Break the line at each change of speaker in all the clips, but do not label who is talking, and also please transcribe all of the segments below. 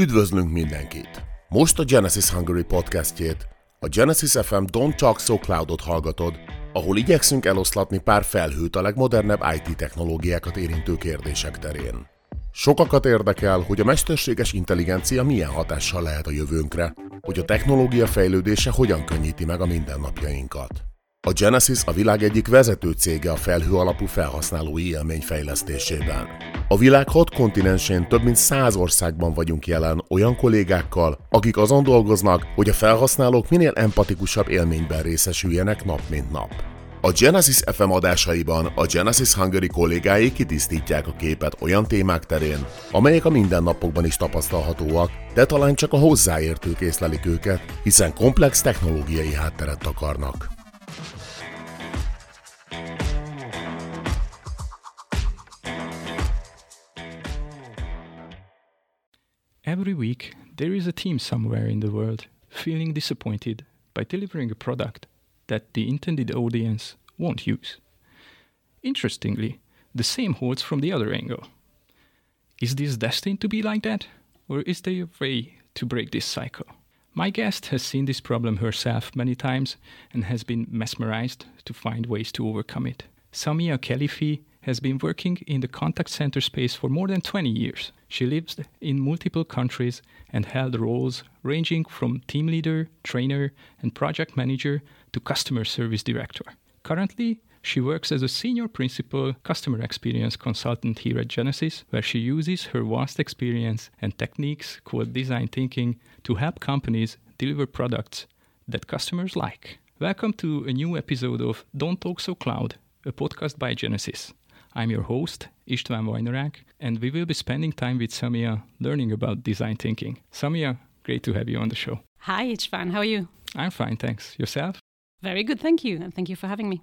Üdvözlünk mindenkit! Most a Genesis Hungary podcastjét, a Genesis FM Don't Talk So Cloudot hallgatod, ahol igyekszünk eloszlatni pár felhőt a legmodernebb IT technológiákat érintő kérdések terén. Sokakat érdekel, hogy a mesterséges intelligencia milyen hatással lehet a jövőnkre, hogy a technológia fejlődése hogyan könnyíti meg a mindennapjainkat. A Genesis a világ egyik vezető cége a felhő alapú felhasználói élmény fejlesztésében. A világ hat kontinensén több mint száz országban vagyunk jelen olyan kollégákkal, akik azon dolgoznak, hogy a felhasználók minél empatikusabb élményben részesüljenek nap mint nap. A Genesis FM adásaiban a Genesis Hungary kollégái kitisztítják a képet olyan témák terén, amelyek a mindennapokban is tapasztalhatóak, de talán csak a hozzáértők észlelik őket, hiszen komplex technológiai hátteret akarnak.
Every week, there is a team somewhere in the world feeling disappointed by delivering a product that the intended audience won't use. Interestingly, the same holds from the other angle. Is this destined to be like that, or is there a way to break this cycle? My guest has seen this problem herself many times and has been mesmerized to find ways to overcome it. Samia Khalifi has been working in the contact center space for more than 20 years. She lives in multiple countries and held roles ranging from team leader, trainer, and project manager to customer service director. Currently, she works as a senior principal customer experience consultant here at Genesys, where she uses her vast experience and techniques called design thinking to help companies deliver products that customers like. Welcome to a new episode of Don't Talk So Cloud, a podcast by Genesys. I'm your host, István Vajnorák, and we will be spending time with Samia learning about design thinking. Samia, great to have you on the show.
Hi, István. How are you?
I'm fine, thanks. Yourself?
Very good, thank you. And thank you for having me.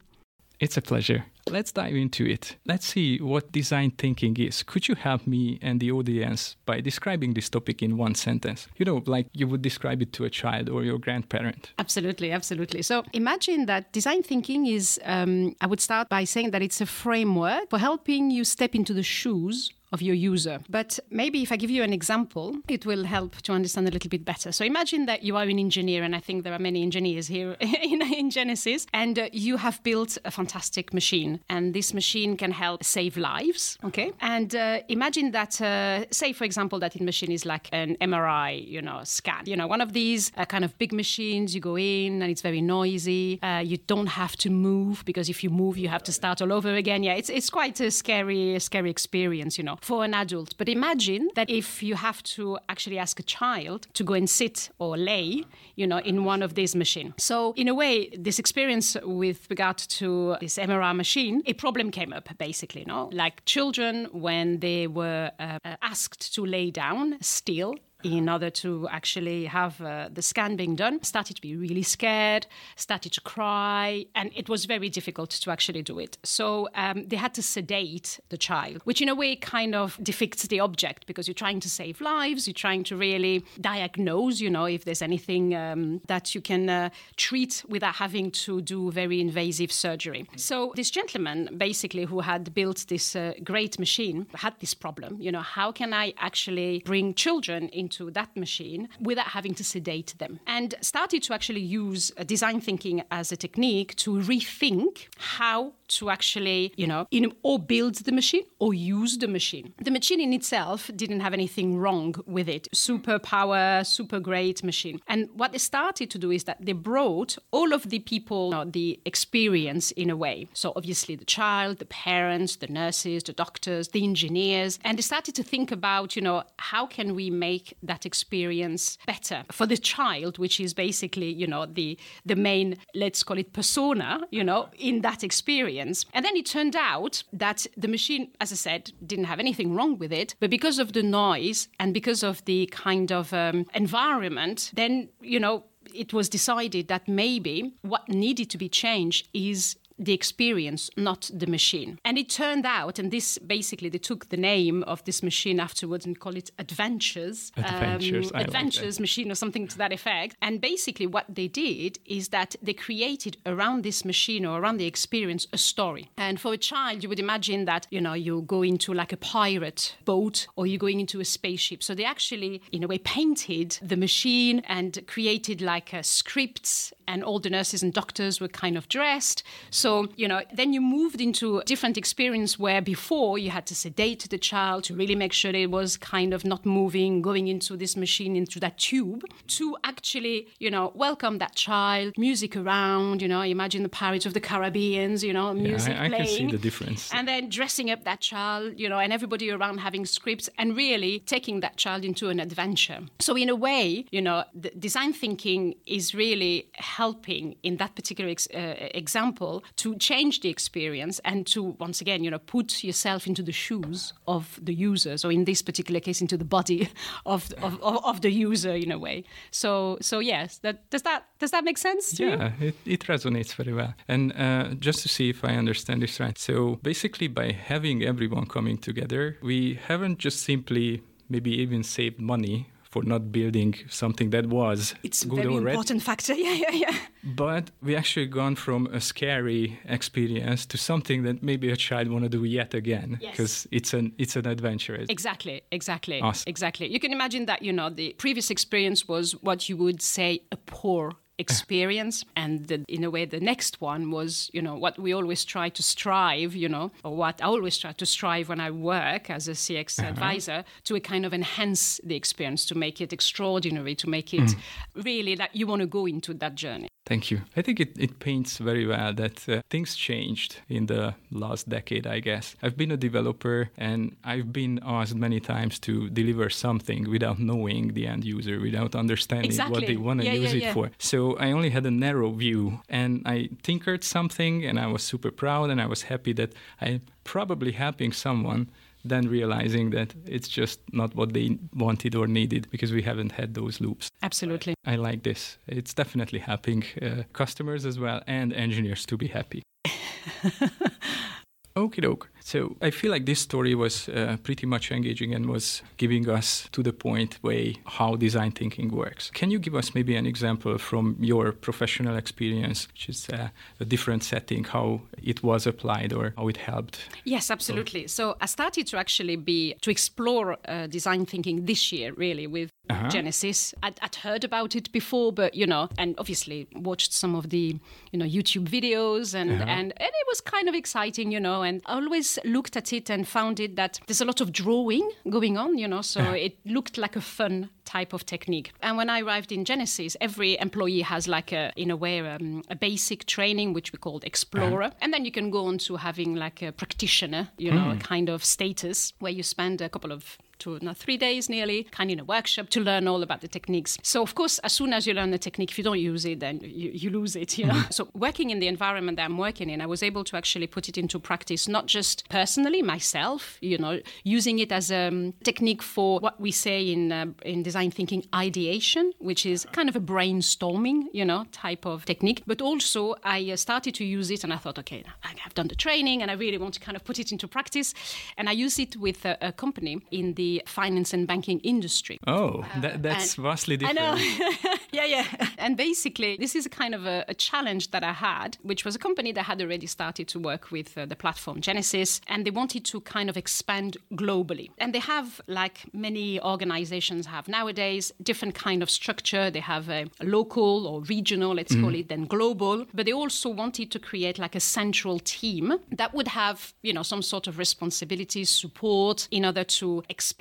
It's a pleasure. Let's dive into it. Let's see what design thinking is. Could you help me and the audience by describing this topic in one sentence? You know, like you would describe it to a child or your grandparent.
Absolutely, absolutely. So imagine that design thinking is, um, I would start by saying that it's a framework for helping you step into the shoes of your user. But maybe if I give you an example, it will help to understand a little bit better. So imagine that you are an engineer, and I think there are many engineers here in, in Genesys, and uh, you have built a fantastic machine, and this machine can help save lives. Okay, and uh, imagine that, uh, say for example, that in machine is like an MRI, you know, scan. You know, one of these uh, kind of big machines. You go in, and it's very noisy. Uh, you don't have to move because if you move, you have to start all over again. Yeah, it's it's quite a scary, scary experience. You know for an adult. But imagine that if you have to actually ask a child to go and sit or lay, you know, in one of these machines. So in a way, this experience with regard to this MRI machine, a problem came up basically, no? Like children when they were uh, asked to lay down still in order to actually have uh, the scan being done, started to be really scared, started to cry, and it was very difficult to actually do it. So um, they had to sedate the child, which in a way kind of defeats the object because you're trying to save lives, you're trying to really diagnose, you know, if there's anything um, that you can uh, treat without having to do very invasive surgery. So this gentleman, basically, who had built this uh, great machine, had this problem. You know, how can I actually bring children into into that machine without having to sedate them. And started to actually use uh, design thinking as a technique to rethink how to actually, you know, in, or build the machine or use the machine. The machine in itself didn't have anything wrong with it. Super power, super great machine. And what they started to do is that they brought all of the people, you know, the experience in a way. So obviously the child, the parents, the nurses, the doctors, the engineers, and they started to think about, you know, how can we make that experience better for the child, which is basically, you know, the the main, let's call it persona, you know, in that experience And then it turned out that the machine, as I said, didn't have anything wrong with it, but because of the noise and because of the kind of um, environment, then, you know, it was decided that maybe what needed to be changed is the experience, not the machine. And it turned out, and this basically they took the name of this machine afterwards and call it Adventures,
Adventures,
um, Adventures machine or something to that effect. And basically, what they did is that they created around this machine or around the experience a story. And for a child, you would imagine that you know you go into like a pirate boat or you're going into a spaceship. So they actually, in a way, painted the machine and created like uh, scripts and all the nurses and doctors were kind of dressed. So, you know, then you moved into a different experience where before you had to sedate the child to really make sure it was kind of not moving, going into this machine, into that tube, to actually, you know, welcome that child, music around, you know, imagine the Pirates of the Caribbean, you know, music
yeah, I, I
playing.
can see the difference.
And then dressing up that child, you know, and everybody around having scripts and really taking that child into an adventure. So, in a way, you know, the design thinking is really helping in that particular ex- uh, example to change the experience and to once again you know put yourself into the shoes of the user so in this particular case into the body of of, of the user in a way so so yes that does that does that make sense
yeah, it, it resonates very well. And uh, just to see if I understand this right. So basically, by having everyone coming together, we haven't just simply maybe even saved money for not building something that was
it's a
good
very
already.
important factor yeah yeah yeah
But we actually gone from a scary experience to something that maybe a child want to do yet again
Yes.
because it's an it's an adventure.
Exactly, exactly,
Awesome.
exactly. You can imagine that, you know, the previous experience was what you would say a poor experience and the, in a way the next one was you know what we always try to strive you know or what i always try to strive when i work as a cx uh-huh. advisor to kind of enhance the experience to make it extraordinary to make it hmm. really that you want to go into that journey
Thank you. I think it, it paints very well that uh, things changed in the last decade, I guess. I've been a developer and I've been asked many times to deliver something without knowing the end user, without understanding what they want to
Yeah,
use
yeah,
it
yeah.
for. So I only had a narrow view and I tinkered something and I was super proud and I was happy that I'm probably helping someone. Then realizing that it's just not what they wanted or needed because we haven't had those loops.
absolutely
I like this. It's definitely helping uh, customers as well and engineers to be happy. Okie doke. So I feel like this story was uh, pretty much engaging and was giving us to the point way how design thinking works. Can you give us maybe an example from your professional experience, which is uh, a different setting, how it was applied or how it helped?
Yes, absolutely. So I started to actually be to explore uh, design thinking this year, really, with
Uh-huh.
Genesys. I'd, I'd heard about it before, but you know, and obviously watched some of the you know YouTube videos, and
Uh-huh.
and and it was kind of exciting, you know. And I always looked at it and found it that there's a lot of drawing going on, you know. So it looked like a fun type of technique. And when I arrived in Genesys, every employee has like a, in a way, um, a basic training which we called Explorer, and then you can go on to having like a practitioner, you know, a kind of status where you spend a couple of two, no, three days nearly, kind of in a workshop to learn all about the techniques. So, of course, as soon as you learn the technique, if you don't use it, then you, you lose it, you know. So, working in the environment that I'm working in, I was able to actually put it into practice, not just personally, myself, you know, using it as a um, technique for what we say in, uh, in design thinking ideation, which is kind of a brainstorming, you know, type of technique. But also, I uh, started to use it and I thought, okay, I've done the training and I really want to kind of put it into practice. And I use it with a, a company in the finance and banking industry.
Oh, that, that's
and-
vastly
I
different.
know. yeah, yeah. And basically, this is a kind of a, a challenge that I had, which was a company that had already started to work with uh, the platform Genesys, and they wanted to kind of expand globally. And they have, like many organizations have nowadays, different kind of structure. They have a, local or regional, let's call it, then global. But they also wanted to create like a central team that would have, you know, some sort of responsibilities, support in order to expand,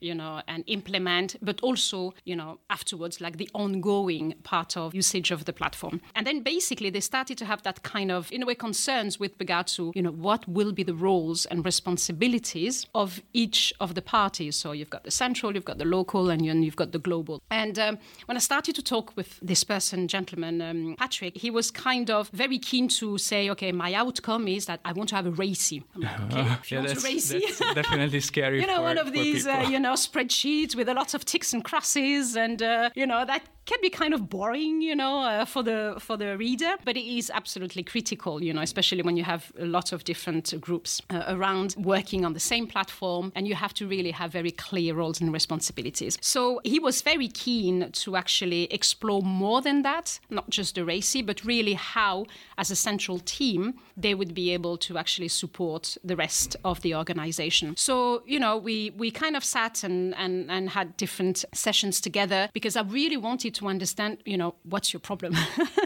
you know, and implement, but also, you know, afterwards, like the ongoing part of usage of the platform. And then basically they started to have that kind of, in a way, concerns with regard to, you know, what will be the roles and responsibilities of each of the parties. So you've got the central, you've got the local, and you've got the global. And um, when I started to talk with this person, gentleman, um, Patrick, he was kind of very keen to say, okay, my outcome is that I want to have a RACI. I'm like, okay, if you
yeah,
want
that's,
a RACI.
that's definitely scary
you know,
for,
one of these these, uh, you know, spreadsheets with a lot of ticks and crosses, and uh, you know that can be kind of boring, you know, uh, for the for the reader. But it is absolutely critical, you know, especially when you have a lot of different groups uh, around working on the same platform, and you have to really have very clear roles and responsibilities. So he was very keen to actually explore more than that, not just the RACI, but really how, as a central team, they would be able to actually support the rest of the organization. So, you know, we, we kind of sat and, and, and had different sessions together because I really wanted to understand, you know, what's your problem?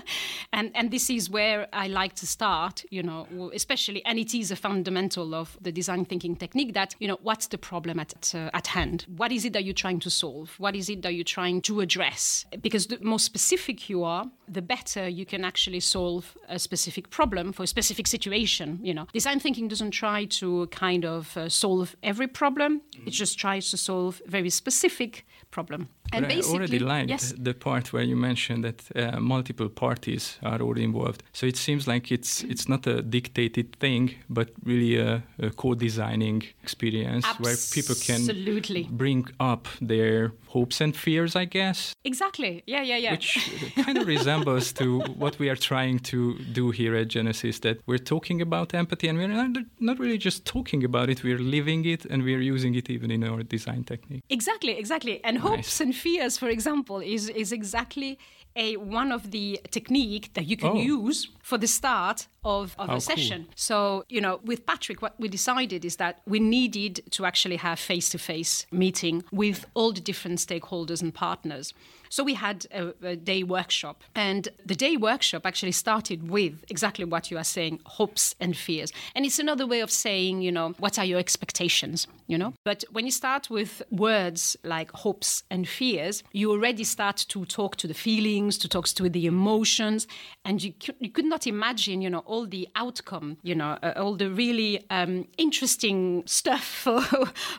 and, and this is where I like to start, you know, especially, and it is a fundamental of the design thinking technique that, you know, what's the problem at, uh, at hand? What is it that you're trying to solve? What is it that you're trying to address? Because the more specific you are, the better you can actually solve a specific problem for a specific situation. You know, design thinking doesn't try to kind of uh, solve every problem; it just tries to solve very specific problem.
And but I already liked yes. the part where you mentioned that uh, multiple parties are all involved. So it seems like it's it's not a dictated thing, but really a, a co-designing experience
Absolutely.
where people can bring up their hopes and fears, I guess.
Exactly. Yeah, yeah, yeah.
Which kind of resembles to what we are trying to do here at Genesys. That we're talking about empathy, and we're not, not really just talking about it. We're living it, and we're using it even in our design technique.
Exactly, exactly. And nice. hopes and fears, for example, is is exactly a one of the technique that you can oh. use for the start of, of oh, a session. Cool. So, you know, with Patrick, what we decided is that we needed to actually have face-to-face meeting with all the different stakeholders and partners. So we had a, a, day workshop, and the day workshop actually started with exactly what you are saying hopes and fears. And it's another way of saying, you know, what are your expectations, you know? But when you start with words like hopes and fears, you already start to talk to the feelings, to talk to the emotions, and you, you could not imagine, you know, all the outcome, you know, uh, all the really um, interesting stuff for,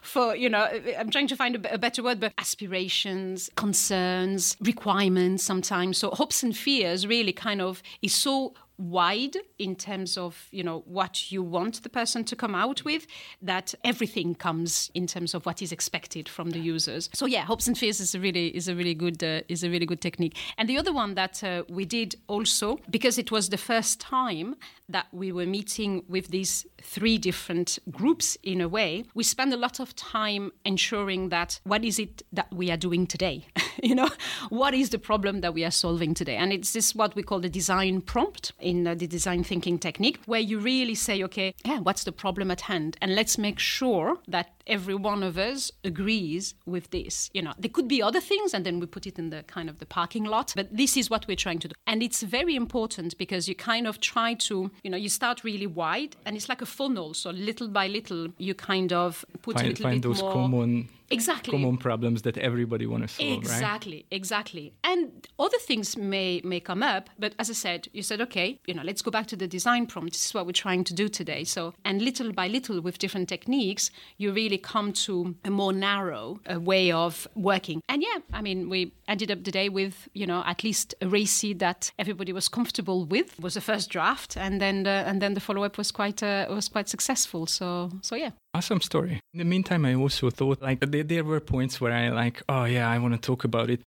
for, you know, I'm trying to find a, a better word, but aspirations, concerns, requirements sometimes. So hopes and fears really kind of is so wide in terms of you know what you want the person to come out with that everything comes in terms of what is expected from the users. So yeah hopes and fears is a really is a really good uh, is a really good technique. And the other one that uh, we did also because it was the first time that we were meeting with these three different groups in a way we spent a lot of time ensuring that what is it that we are doing today? You know what is the problem that we are solving today? And it's this what we call the design prompt in uh, the design thinking technique, where you really say, okay, yeah, what's the problem at hand? And let's make sure that every one of us agrees with this. You know, there could be other things, and then we put it in the kind of the parking lot, but this is what we're trying to do. And it's very important because you kind of try to, you know, you start really wide, and it's like a funnel. So little by little, you kind of put
find,
a little
find
bit
those
more.
Common
exactly
common problems that everybody want to solve
exactly
right?
exactly and other things may may come up but as i said you said okay you know let's go back to the design prompt this is what we're trying to do today so and little by little with different techniques you really come to a more narrow uh, way of working and yeah i mean we ended up the day with you know at least a RACI that everybody was comfortable with was the first draft and then the, and then the follow-up was quite uh, was quite successful so so yeah
Awesome story. In the meantime, I also thought like there, there were points where I like, oh yeah, I want to talk about it.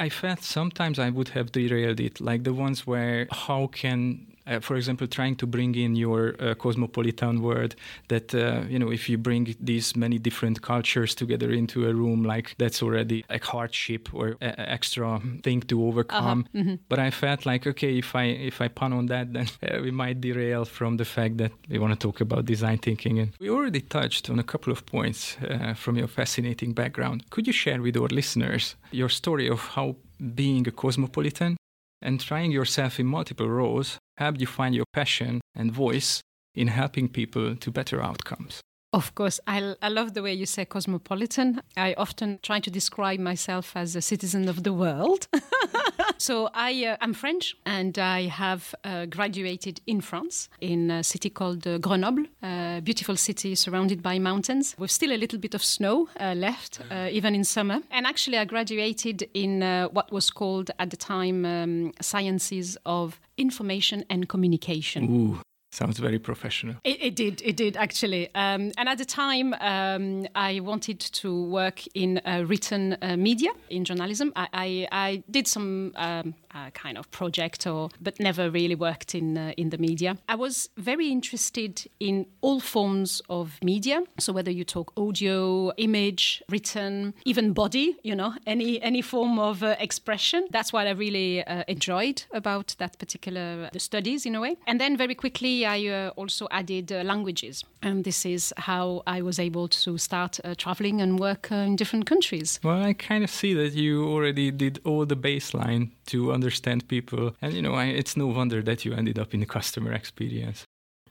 I felt sometimes I would have derailed it, like the ones where how can uh, for example, trying to bring in your uh, cosmopolitan word that, uh, you know, if you bring these many different cultures together into a room, like that's already a hardship or a, a extra thing to overcome. Uh-huh. Mm-hmm. But I felt like, okay, if I if I pun on that, then uh, we might derail from the fact that we want to talk about design thinking. And we already touched on a couple of points uh, from your fascinating background. Could you share with our listeners your story of how being a cosmopolitan and trying yourself in multiple roles you find your passion and voice in helping people to better outcomes?
Of course, I, I love the way you say cosmopolitan. I often try to describe myself as a citizen of the world. so I, uh, I'm French and I have uh, graduated in France in a city called uh, Grenoble, a beautiful city surrounded by mountains with still a little bit of snow uh, left, uh, even in summer. And actually, I graduated in uh, what was called at the time um, Sciences of Information and Communication.
Ooh Sounds very professional.
It, it did, it did actually. Um, and at the time, um, I wanted to work in uh, written uh, media, in journalism. I, I, I did some um, uh, kind of project, or but never really worked in uh, in the media. I was very interested in all forms of media. So whether you talk audio, image, written, even body, you know, any any form of uh, expression. That's what I really uh, enjoyed about that particular the studies in a way. And then very quickly I uh, also added uh, languages. And this is how I was able to start uh, traveling and work uh, in different countries.
Well, I kind of see that you already did all the baseline to understand people. And, you know, I, it's no wonder that you ended up in the customer experience.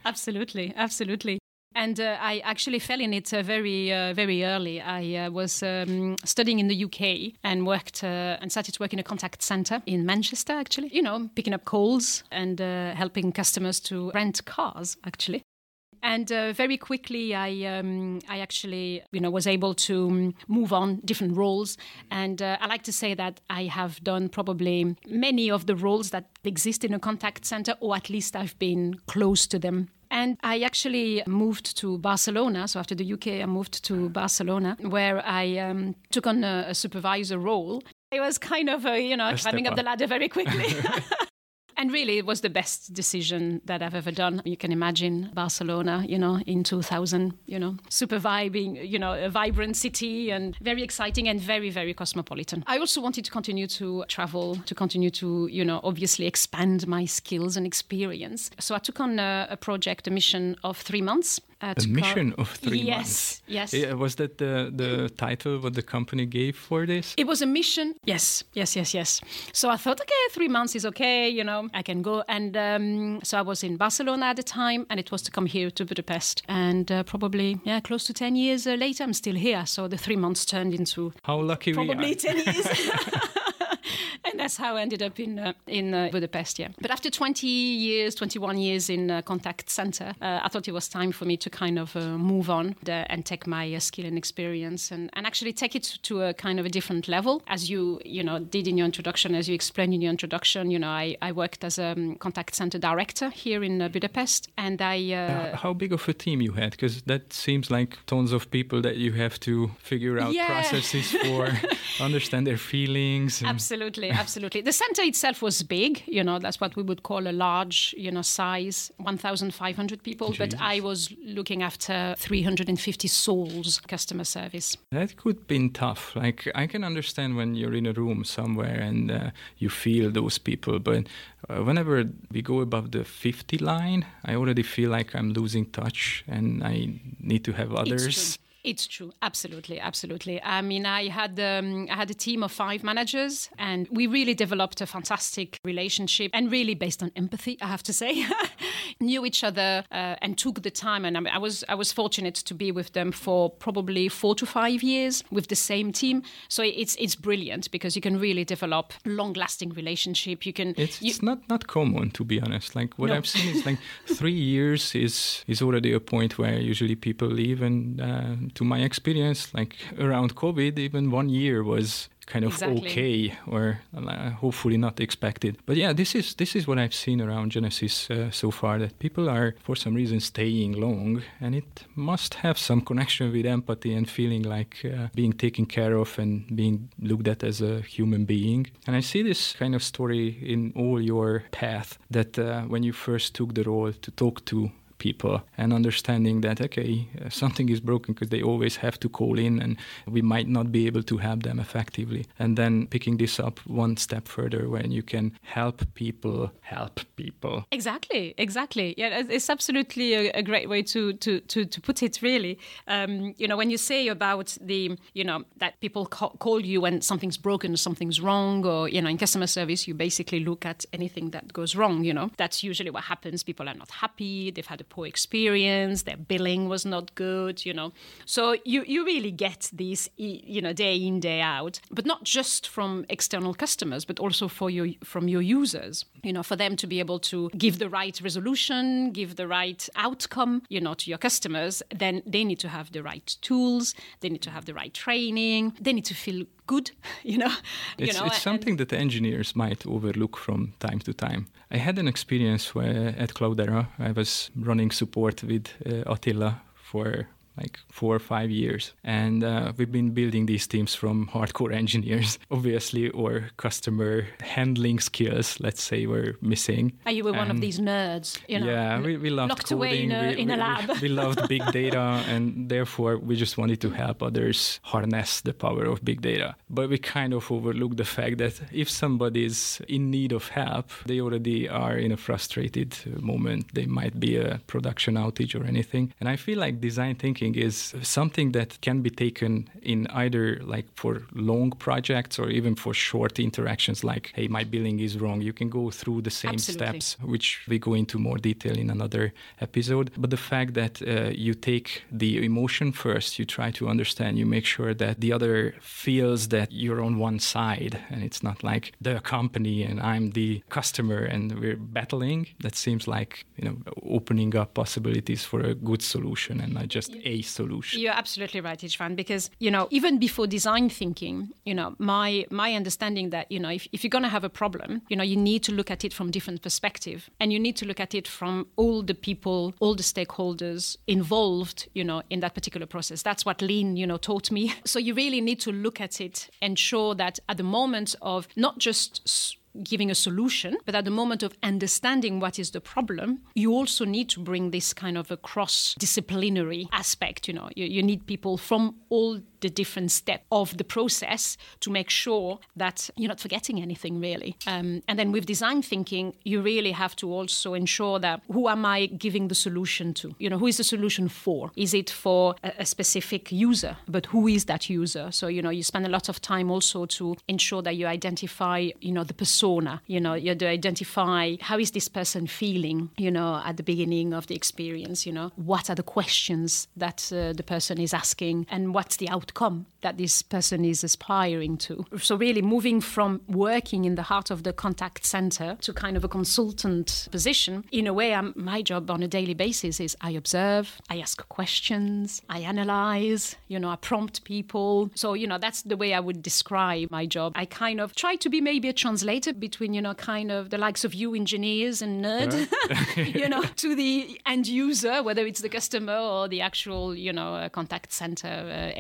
Absolutely, absolutely. And uh, I actually fell in it uh, very, uh, very early. I uh, was um, studying in the UK and worked uh, and started to work in a contact center in Manchester, actually. You know, picking up calls and uh, helping customers to rent cars, actually. And very quickly, I um, I actually you know was able to move on different roles, and I like to say that I have done probably many of the roles that exist in a contact center, or at least I've been close to them. And I actually moved to Barcelona. So after the UK, I moved to Barcelona, where I um, took on a, a, supervisor role. It was kind of a, you know
A
climbing up the ladder very quickly. And really, it was the best decision that I've ever done. You can imagine Barcelona, you know, in 2000, you know, super vibing, you know, a vibrant city and very exciting and very, very cosmopolitan. I also wanted to continue to travel, to continue to, you know, obviously expand my skills and experience. So I took on a, a project, a mission of three months.
A mission of three
yes,
months.
Yes,
Yeah, was that the, the title what the company gave for this?
It was a mission. Yes, yes, yes, yes. So I thought, okay, three months is okay, you know, I can go. And um, so I was in Barcelona at the time, and it was to come here to Budapest. And uh, probably, yeah, close to 10 years uh, later, I'm still here. So the three months turned into
How lucky we
probably
are.
10 years. that's how I ended up in uh, in uh, Budapest. Yeah, but after 20 years, 21 years in uh, contact center, uh, I thought it was time for me to kind of uh, move on and take my uh, skill and experience and, and actually take it to a kind of a different level. As you you know did in your introduction, as you explained in your introduction, you know I, I worked as a um, contact center director here in uh, Budapest, and I.
How big of a team you had? Because that seems like tons of people that you have to figure out
Yeah.
processes for, understand their feelings. and-
Absolutely, absolutely. The center itself was big, you know, that's what we would call a large, you know, size, 1,500 people. But I was looking after 350 souls customer service.
That could been tough. Like I can understand when you're in a room somewhere and uh, you feel those people, but uh, whenever we go above the 50 line, I already feel like I'm losing touch and I need to have others.
It's true, absolutely, absolutely. I mean, I had um, I had a team of five managers, and we really developed a fantastic relationship, and really based on empathy, I have to say, knew each other uh, and took the time. And I, mean, I was I was fortunate to be with them for probably four to five years with the same team. So it's it's brilliant because you can really develop long lasting relationship. You can
It's,
you-
it's not, not common to be honest. Like what
No.
I've seen is like three years is is already a point where usually people leave. And uh, to my experience, like around COVID, even one year was kind of
Exactly.
okay or uh, hopefully not expected. But yeah, this is this is what I've seen around Genesys uh, so far. That people are for some reason staying long, and it must have some connection with empathy and feeling like uh, being taken care of and being looked at as a human being. And I see this kind of story in all your path that uh, when you first took the role to talk to people and understanding that okay uh, something is broken because they always have to call in and we might not be able to help them effectively and then picking this up one step further when you can help people help people
Exactly, exactly. Yeah, it's- absolutely a, a great way to, to, to, to put it, really. Um, you know, when you say about the, you know, that people ca- call you when something's broken, or something's wrong, or, you know, in customer service, you basically look at anything that goes wrong, you know. That's usually what happens. People are not happy, they've had a poor experience, their billing was not good, you know. So you, you really get these, you know, day in, day out, but not just from external customers, but also for your, from your users, you know, for them to be able to give the right resolution, give the right outcome, you know, to your customers, then they need to have the right tools, they need to have the right training, they need to feel good, you know.
It's,
you know,
it's something that engineers might overlook from time to time. I had an experience where at Cloudera I was running support with uh, Attila for like four or five years. And uh, we've been building these teams from hardcore engineers, obviously, or customer handling skills, let's say, were missing.
And you were and one of these nerds, you know,
yeah, we, we loved
locked
coding.
away in a,
we,
in
we,
a lab.
we, we loved big data, and therefore we just wanted to help others harness the power of big data. But we kind of overlooked the fact that if somebody's in need of help, they already are in a frustrated moment. They might be a production outage or anything. And I feel like design thinking is something that can be taken in either like for long projects or even for short interactions like hey my billing is wrong. You can go through the same
Absolutely.
steps which we go into more detail in another episode. But the fact that uh, you take the emotion first you try to understand you make sure that the other feels that you're on one side and it's not like the company and I'm the customer and we're battling that seems like you know opening up possibilities for a good solution and not just a solution
you're absolutely right, István, because you know even before design thinking, you know my my understanding that you know if, if you're going to have a problem, you know you need to look at it from different perspective, and you need to look at it from all the people, all the stakeholders involved, you know, in that particular process. That's what Lean, you know, taught me. So you really need to look at it, and ensure that at the moment of not just giving a solution, but at the moment of understanding what is the problem, you also need to bring this kind of a cross disciplinary aspect. You know, you, you need people from all the different steps of the process to make sure that you're not forgetting anything really. Um, and then with design thinking, you really have to also ensure that who am I giving the solution to? You know, who is the solution for? Is it for a, a specific user? But who is that user? So, you know, you spend a lot of time also to ensure that you identify, you know, the persona, you know, you identify how is this person feeling, you know, at the beginning of the experience, you know, what are the questions that uh, the person is asking and what's the outcome outcome that this person is aspiring to. So, really moving from working in the heart of the contact center to kind of a consultant position, in a way, I'm, my job on a daily basis is I observe, I ask questions, I analyze, you know, I prompt people. So, you know, that's the way I would describe my job. I kind of try to be maybe a translator between, you know, kind of the likes of you engineers and nerd, you know, to the end user, whether it's the customer or the actual, you know, contact center uh,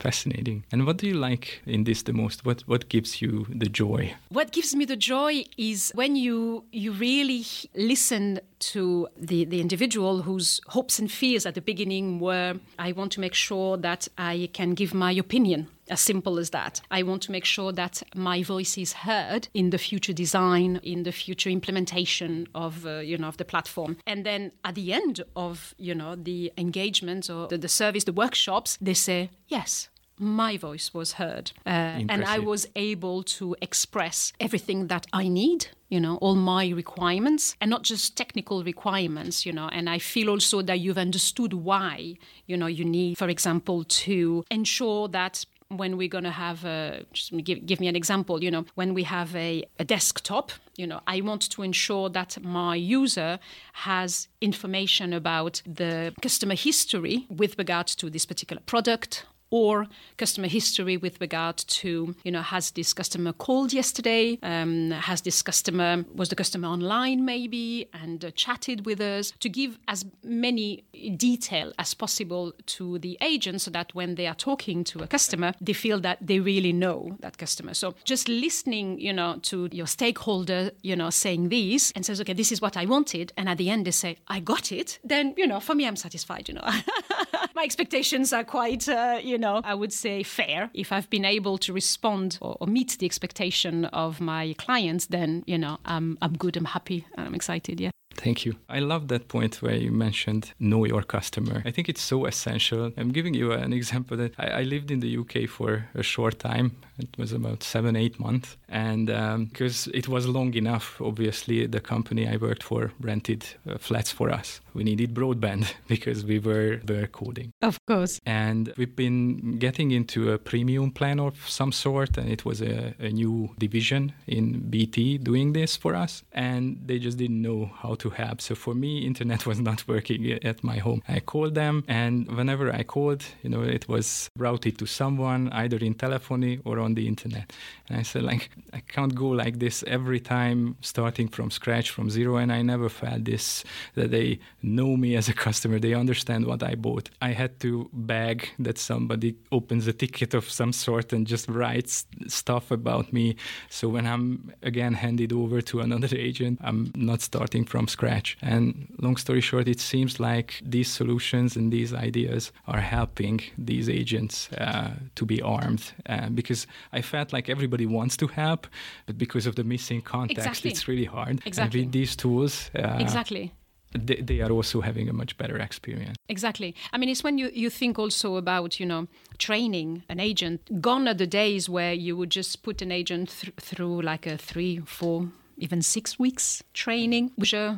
Fascinating. And what do you like in this the most? What what gives you the joy?
What gives me the joy is when you you really listen to the, the individual whose hopes and fears at the beginning were I want to make sure that I can give my opinion as simple as that. I want to make sure that my voice is heard in the future design, in the future implementation of uh, you know of the platform. And then at the end of you know the engagement or the, the service, the workshops, they say yes. My voice was heard, uh, and I was able to express everything that I need you know all my requirements and not just technical requirements you know. And i feel also that you've understood why you know you need for example to ensure that when we're going to have a, just give, give me an example you know when we have a, a desktop you know i want to ensure that my user has information about the customer history with regards to this particular product or customer history with regard to you know has this customer called yesterday um, has this customer was the customer online maybe and uh, chatted with us to give as many detail as possible to the agent so that when they are talking to a customer they feel that they really know that customer. So just listening you know to your stakeholder you know saying these and says okay this is what i wanted and at the end they say i got it then you know for me i'm satisfied you know. My expectations are quite uh, you know i would say fair if i've been able to respond or, or, meet the expectation of my clients then you know i'm, I'm good i'm happy i'm excited yeah
Thank you. I love that point where you mentioned know your customer. I think it's so essential. I'm giving you an example that I, I lived in the UK for a short time. It was about seven, eight months. And because um, it was long enough, obviously, the company I worked for rented uh, flats for us. We needed broadband because we were, were coding.
Of course.
And we've been getting into a premium plan of some sort. And it was a, a new division in BT doing this for us. And they just didn't know how to help. So for me, internet was not working at my home. I called them, and whenever I called, you know, it was routed to someone either in telephony or on the internet. And I said, like, I can't go like this every time, starting from scratch, from zero. And I never felt this that they know me as a customer, they understand what I bought. I had to beg that somebody opens a ticket of some sort and just writes stuff about me. So when I'm again handed over to another agent, I'm not starting from scratch. And long story short, it seems like these solutions and these ideas are helping these agents uh, to be armed uh, because I felt like everybody wants to help, but because of the missing context,
exactly.
it's really hard.
Exactly.
And with these tools,
uh, exactly
they, they, are also having a much better experience.
Exactly. I mean, it's when you, you think also about, you know, training an agent. Gone are the days where you would just put an agent th- through like a three, four, even six weeks training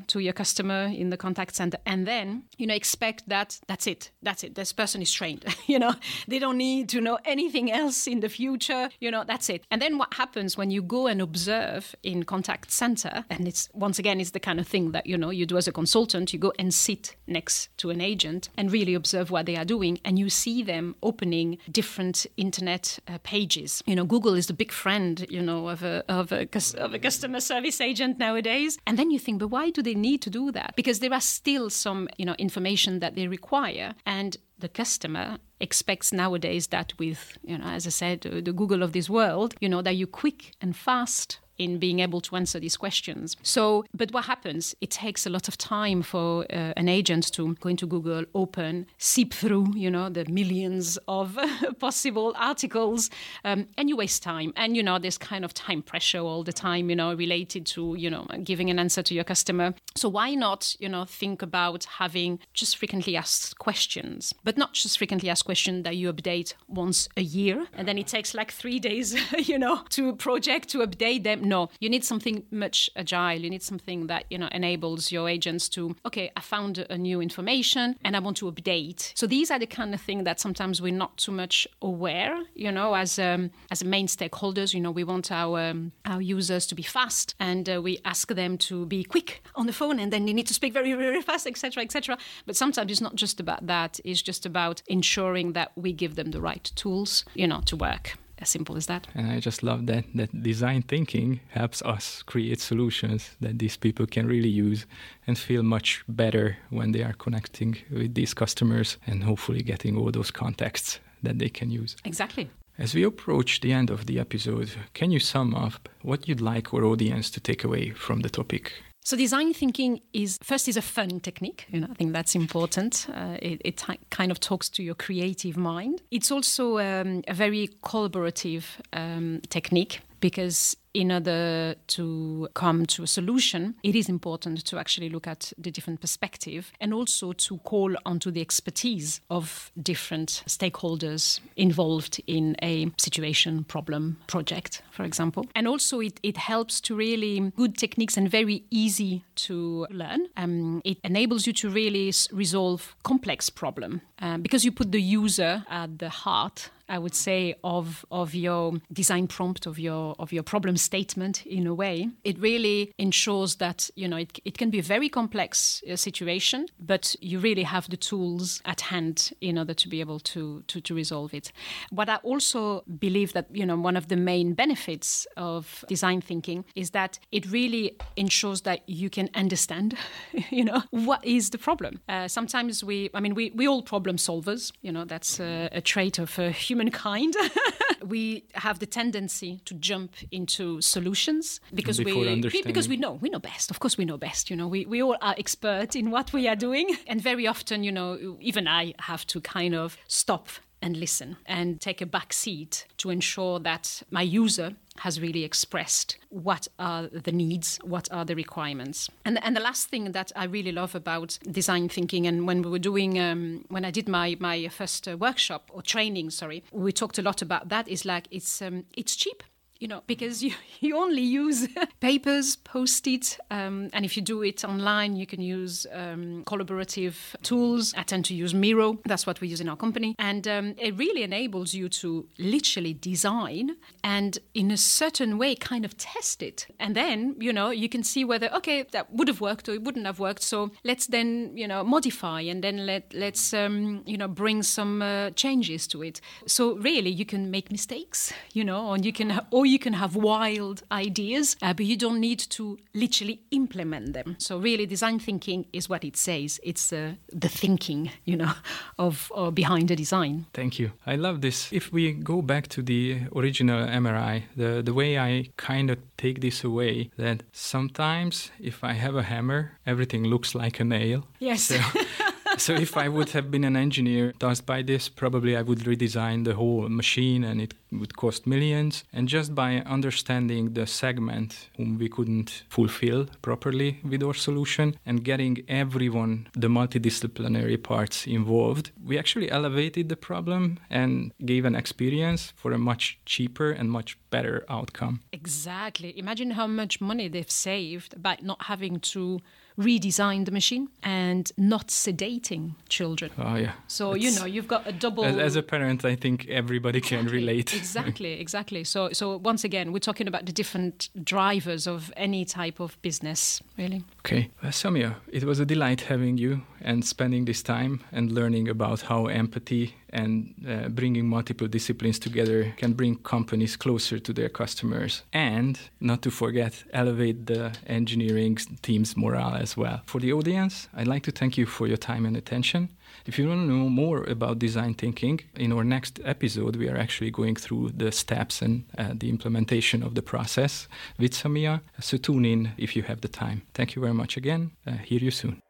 to your customer in the contact center. And then you know expect that that's it that's it. This person is trained you know. They don't need to know anything else in the future you know that's it. And then what happens when you go and observe in contact center and it's once again it's the kind of thing that you know you do as a consultant you go and sit next to an agent and really observe what they are doing and you see them opening different internet uh, pages. You know google is the big friend you know of a, of a, of a customer service agent nowadays. And then you think, but why do they need to do that? Because there are still some, you know, information that they require. And the customer expects nowadays that with, you know, as I said, uh, the Google of this world, you know, that you're quick and fast in being able to answer these questions. So, but what happens? It takes a lot of time for uh, an agent to go into Google, open, seep through, you know, the millions of possible articles, um, and you waste time. And you know, there's kind of time pressure all the time, you know, related to you know giving an answer to your customer. So why not, you know, think about having just frequently asked questions, but not just frequently asked questions that you update once a year, and then it takes like three days, you know, to project to update them no, you need something much agile. You need something that you know enables your agents to okay, I found a new information and I want to update. So these are the kind of thing that sometimes we're not too much aware. You know, as um, as main stakeholders, you know, we want our um, our users to be fast and uh, we ask them to be quick on the phone and then they need to speak very very fast, etc., etc. But sometimes it's not just about that. It's just about ensuring that we give them the right tools, you know, to work as simple as that.
And I just love that that design thinking helps us create solutions that these people can really use and feel much better when they are connecting with these customers and hopefully getting all those contexts that they can use.
Exactly.
As we approach the end of the episode, can you sum up what you'd like our audience to take away from the topic?
So design thinking is first is a fun technique. You know, I think that's important. Uh, it, it t- kind of talks to your creative mind. It's also um, a very collaborative um, technique because in order to come to a solution, it is important to actually look at the different perspective and also to call onto the expertise of different stakeholders involved in a situation, problem, project, for example. And also it, it helps to really good techniques and very easy to learn. Um, it enables you to really resolve complex problem um, because you put the user at the heart I would say, of of your design prompt, of your of your problem statement in a way. It really ensures that you know it, it can be a very complex uh, situation, but you really have the tools at hand in order to be able to, to to resolve it. What I also believe that you know one of the main benefits of design thinking is that it really ensures that you can understand, you know, what is the problem. Uh, sometimes we, I mean, we we all problem solvers. You know, that's a, a trait of a human humankind. we have the tendency to jump into solutions because we because we know we know best. Of course, we know best. You know, we, we all are expert in what we are doing, and very often, you know, even I have to kind of stop and listen and take a back seat to ensure that my user has really expressed what are the needs, what are the requirements. And, and the last thing that I really love about design thinking, and when we were doing, um, when I did my, my first uh, workshop or training, sorry, we talked a lot about that, is like it's, um, it's cheap you know, because you, you only use papers, post it, um, and if you do it online, you can use um, collaborative tools. I tend to use Miro, that's what we use in our company. And um, it really enables you to literally design and, in a certain way, kind of test it. And then, you know, you can see whether, okay, that would have worked or it wouldn't have worked. So let's then, you know, modify and then let, let's, um, you know, bring some uh, changes to it. So really, you can make mistakes, you know, and you can, or you can have wild ideas, uh, but you don't need to literally implement them. So really, design thinking is what it says. It's uh, the thinking, you know, of uh, behind the design.
Thank you. I love this. If we go back to the original MRI, the the way I kind of take this away that sometimes if I have a hammer, everything looks like a nail.
Yes.
So, so if I would have been an engineer tasked by this, probably I would redesign the whole machine and it would cost millions. And just by understanding the segment whom we couldn't fulfill properly with our solution and getting everyone, the multidisciplinary parts involved, we actually elevated the problem and gave an experience for a much cheaper and much better outcome.
Exactly. Imagine how much money they've saved by not having to redesign the machine and not sedating children.
Oh yeah.
So it's, you know you've got a double.
As, as, a parent, I think everybody
exactly,
can relate.
Exactly, exactly. So so once again, we're talking about the different drivers of any type of business, really.
Okay, uh, Samia, it was a delight having you and spending this time and learning about how empathy and uh, bringing multiple disciplines together can bring companies closer to their customers. And not to forget elevate the engineering team's morale as well. For the audience i'd like to thank you for your time and attention. If you want to know more about design thinking in our next episode we are actually going through the steps and uh, the implementation of the process. With samia so tune in if you have the time. Thank you very much again. Uh, hear you soon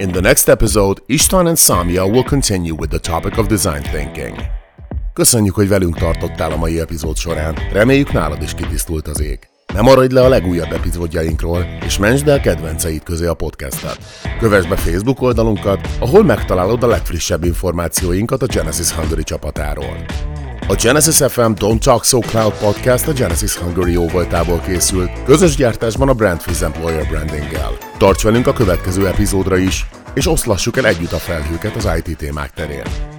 In the next episode, István and Samia will continue with the topic of design thinking. Köszönjük, hogy velünk tartottál a mai epizód során. Reméljük nálad is kitisztult az ég. Ne maradj le a legújabb epizódjainkról, és mentsd el kedvenceid közé a podcastet. Kövess be Facebook oldalunkat, ahol megtalálod a legfrissebb információinkat a Genesis Hungary csapatáról. A Genesis FM Don't Talk So Cloud podcast a Genesis Hungary jóvoltából készült, közös gyártásban a Brandfiz Employer Brandinggel. Tarts velünk a következő epizódra is, és oszlassuk el együtt a felhőket az IT témák terén.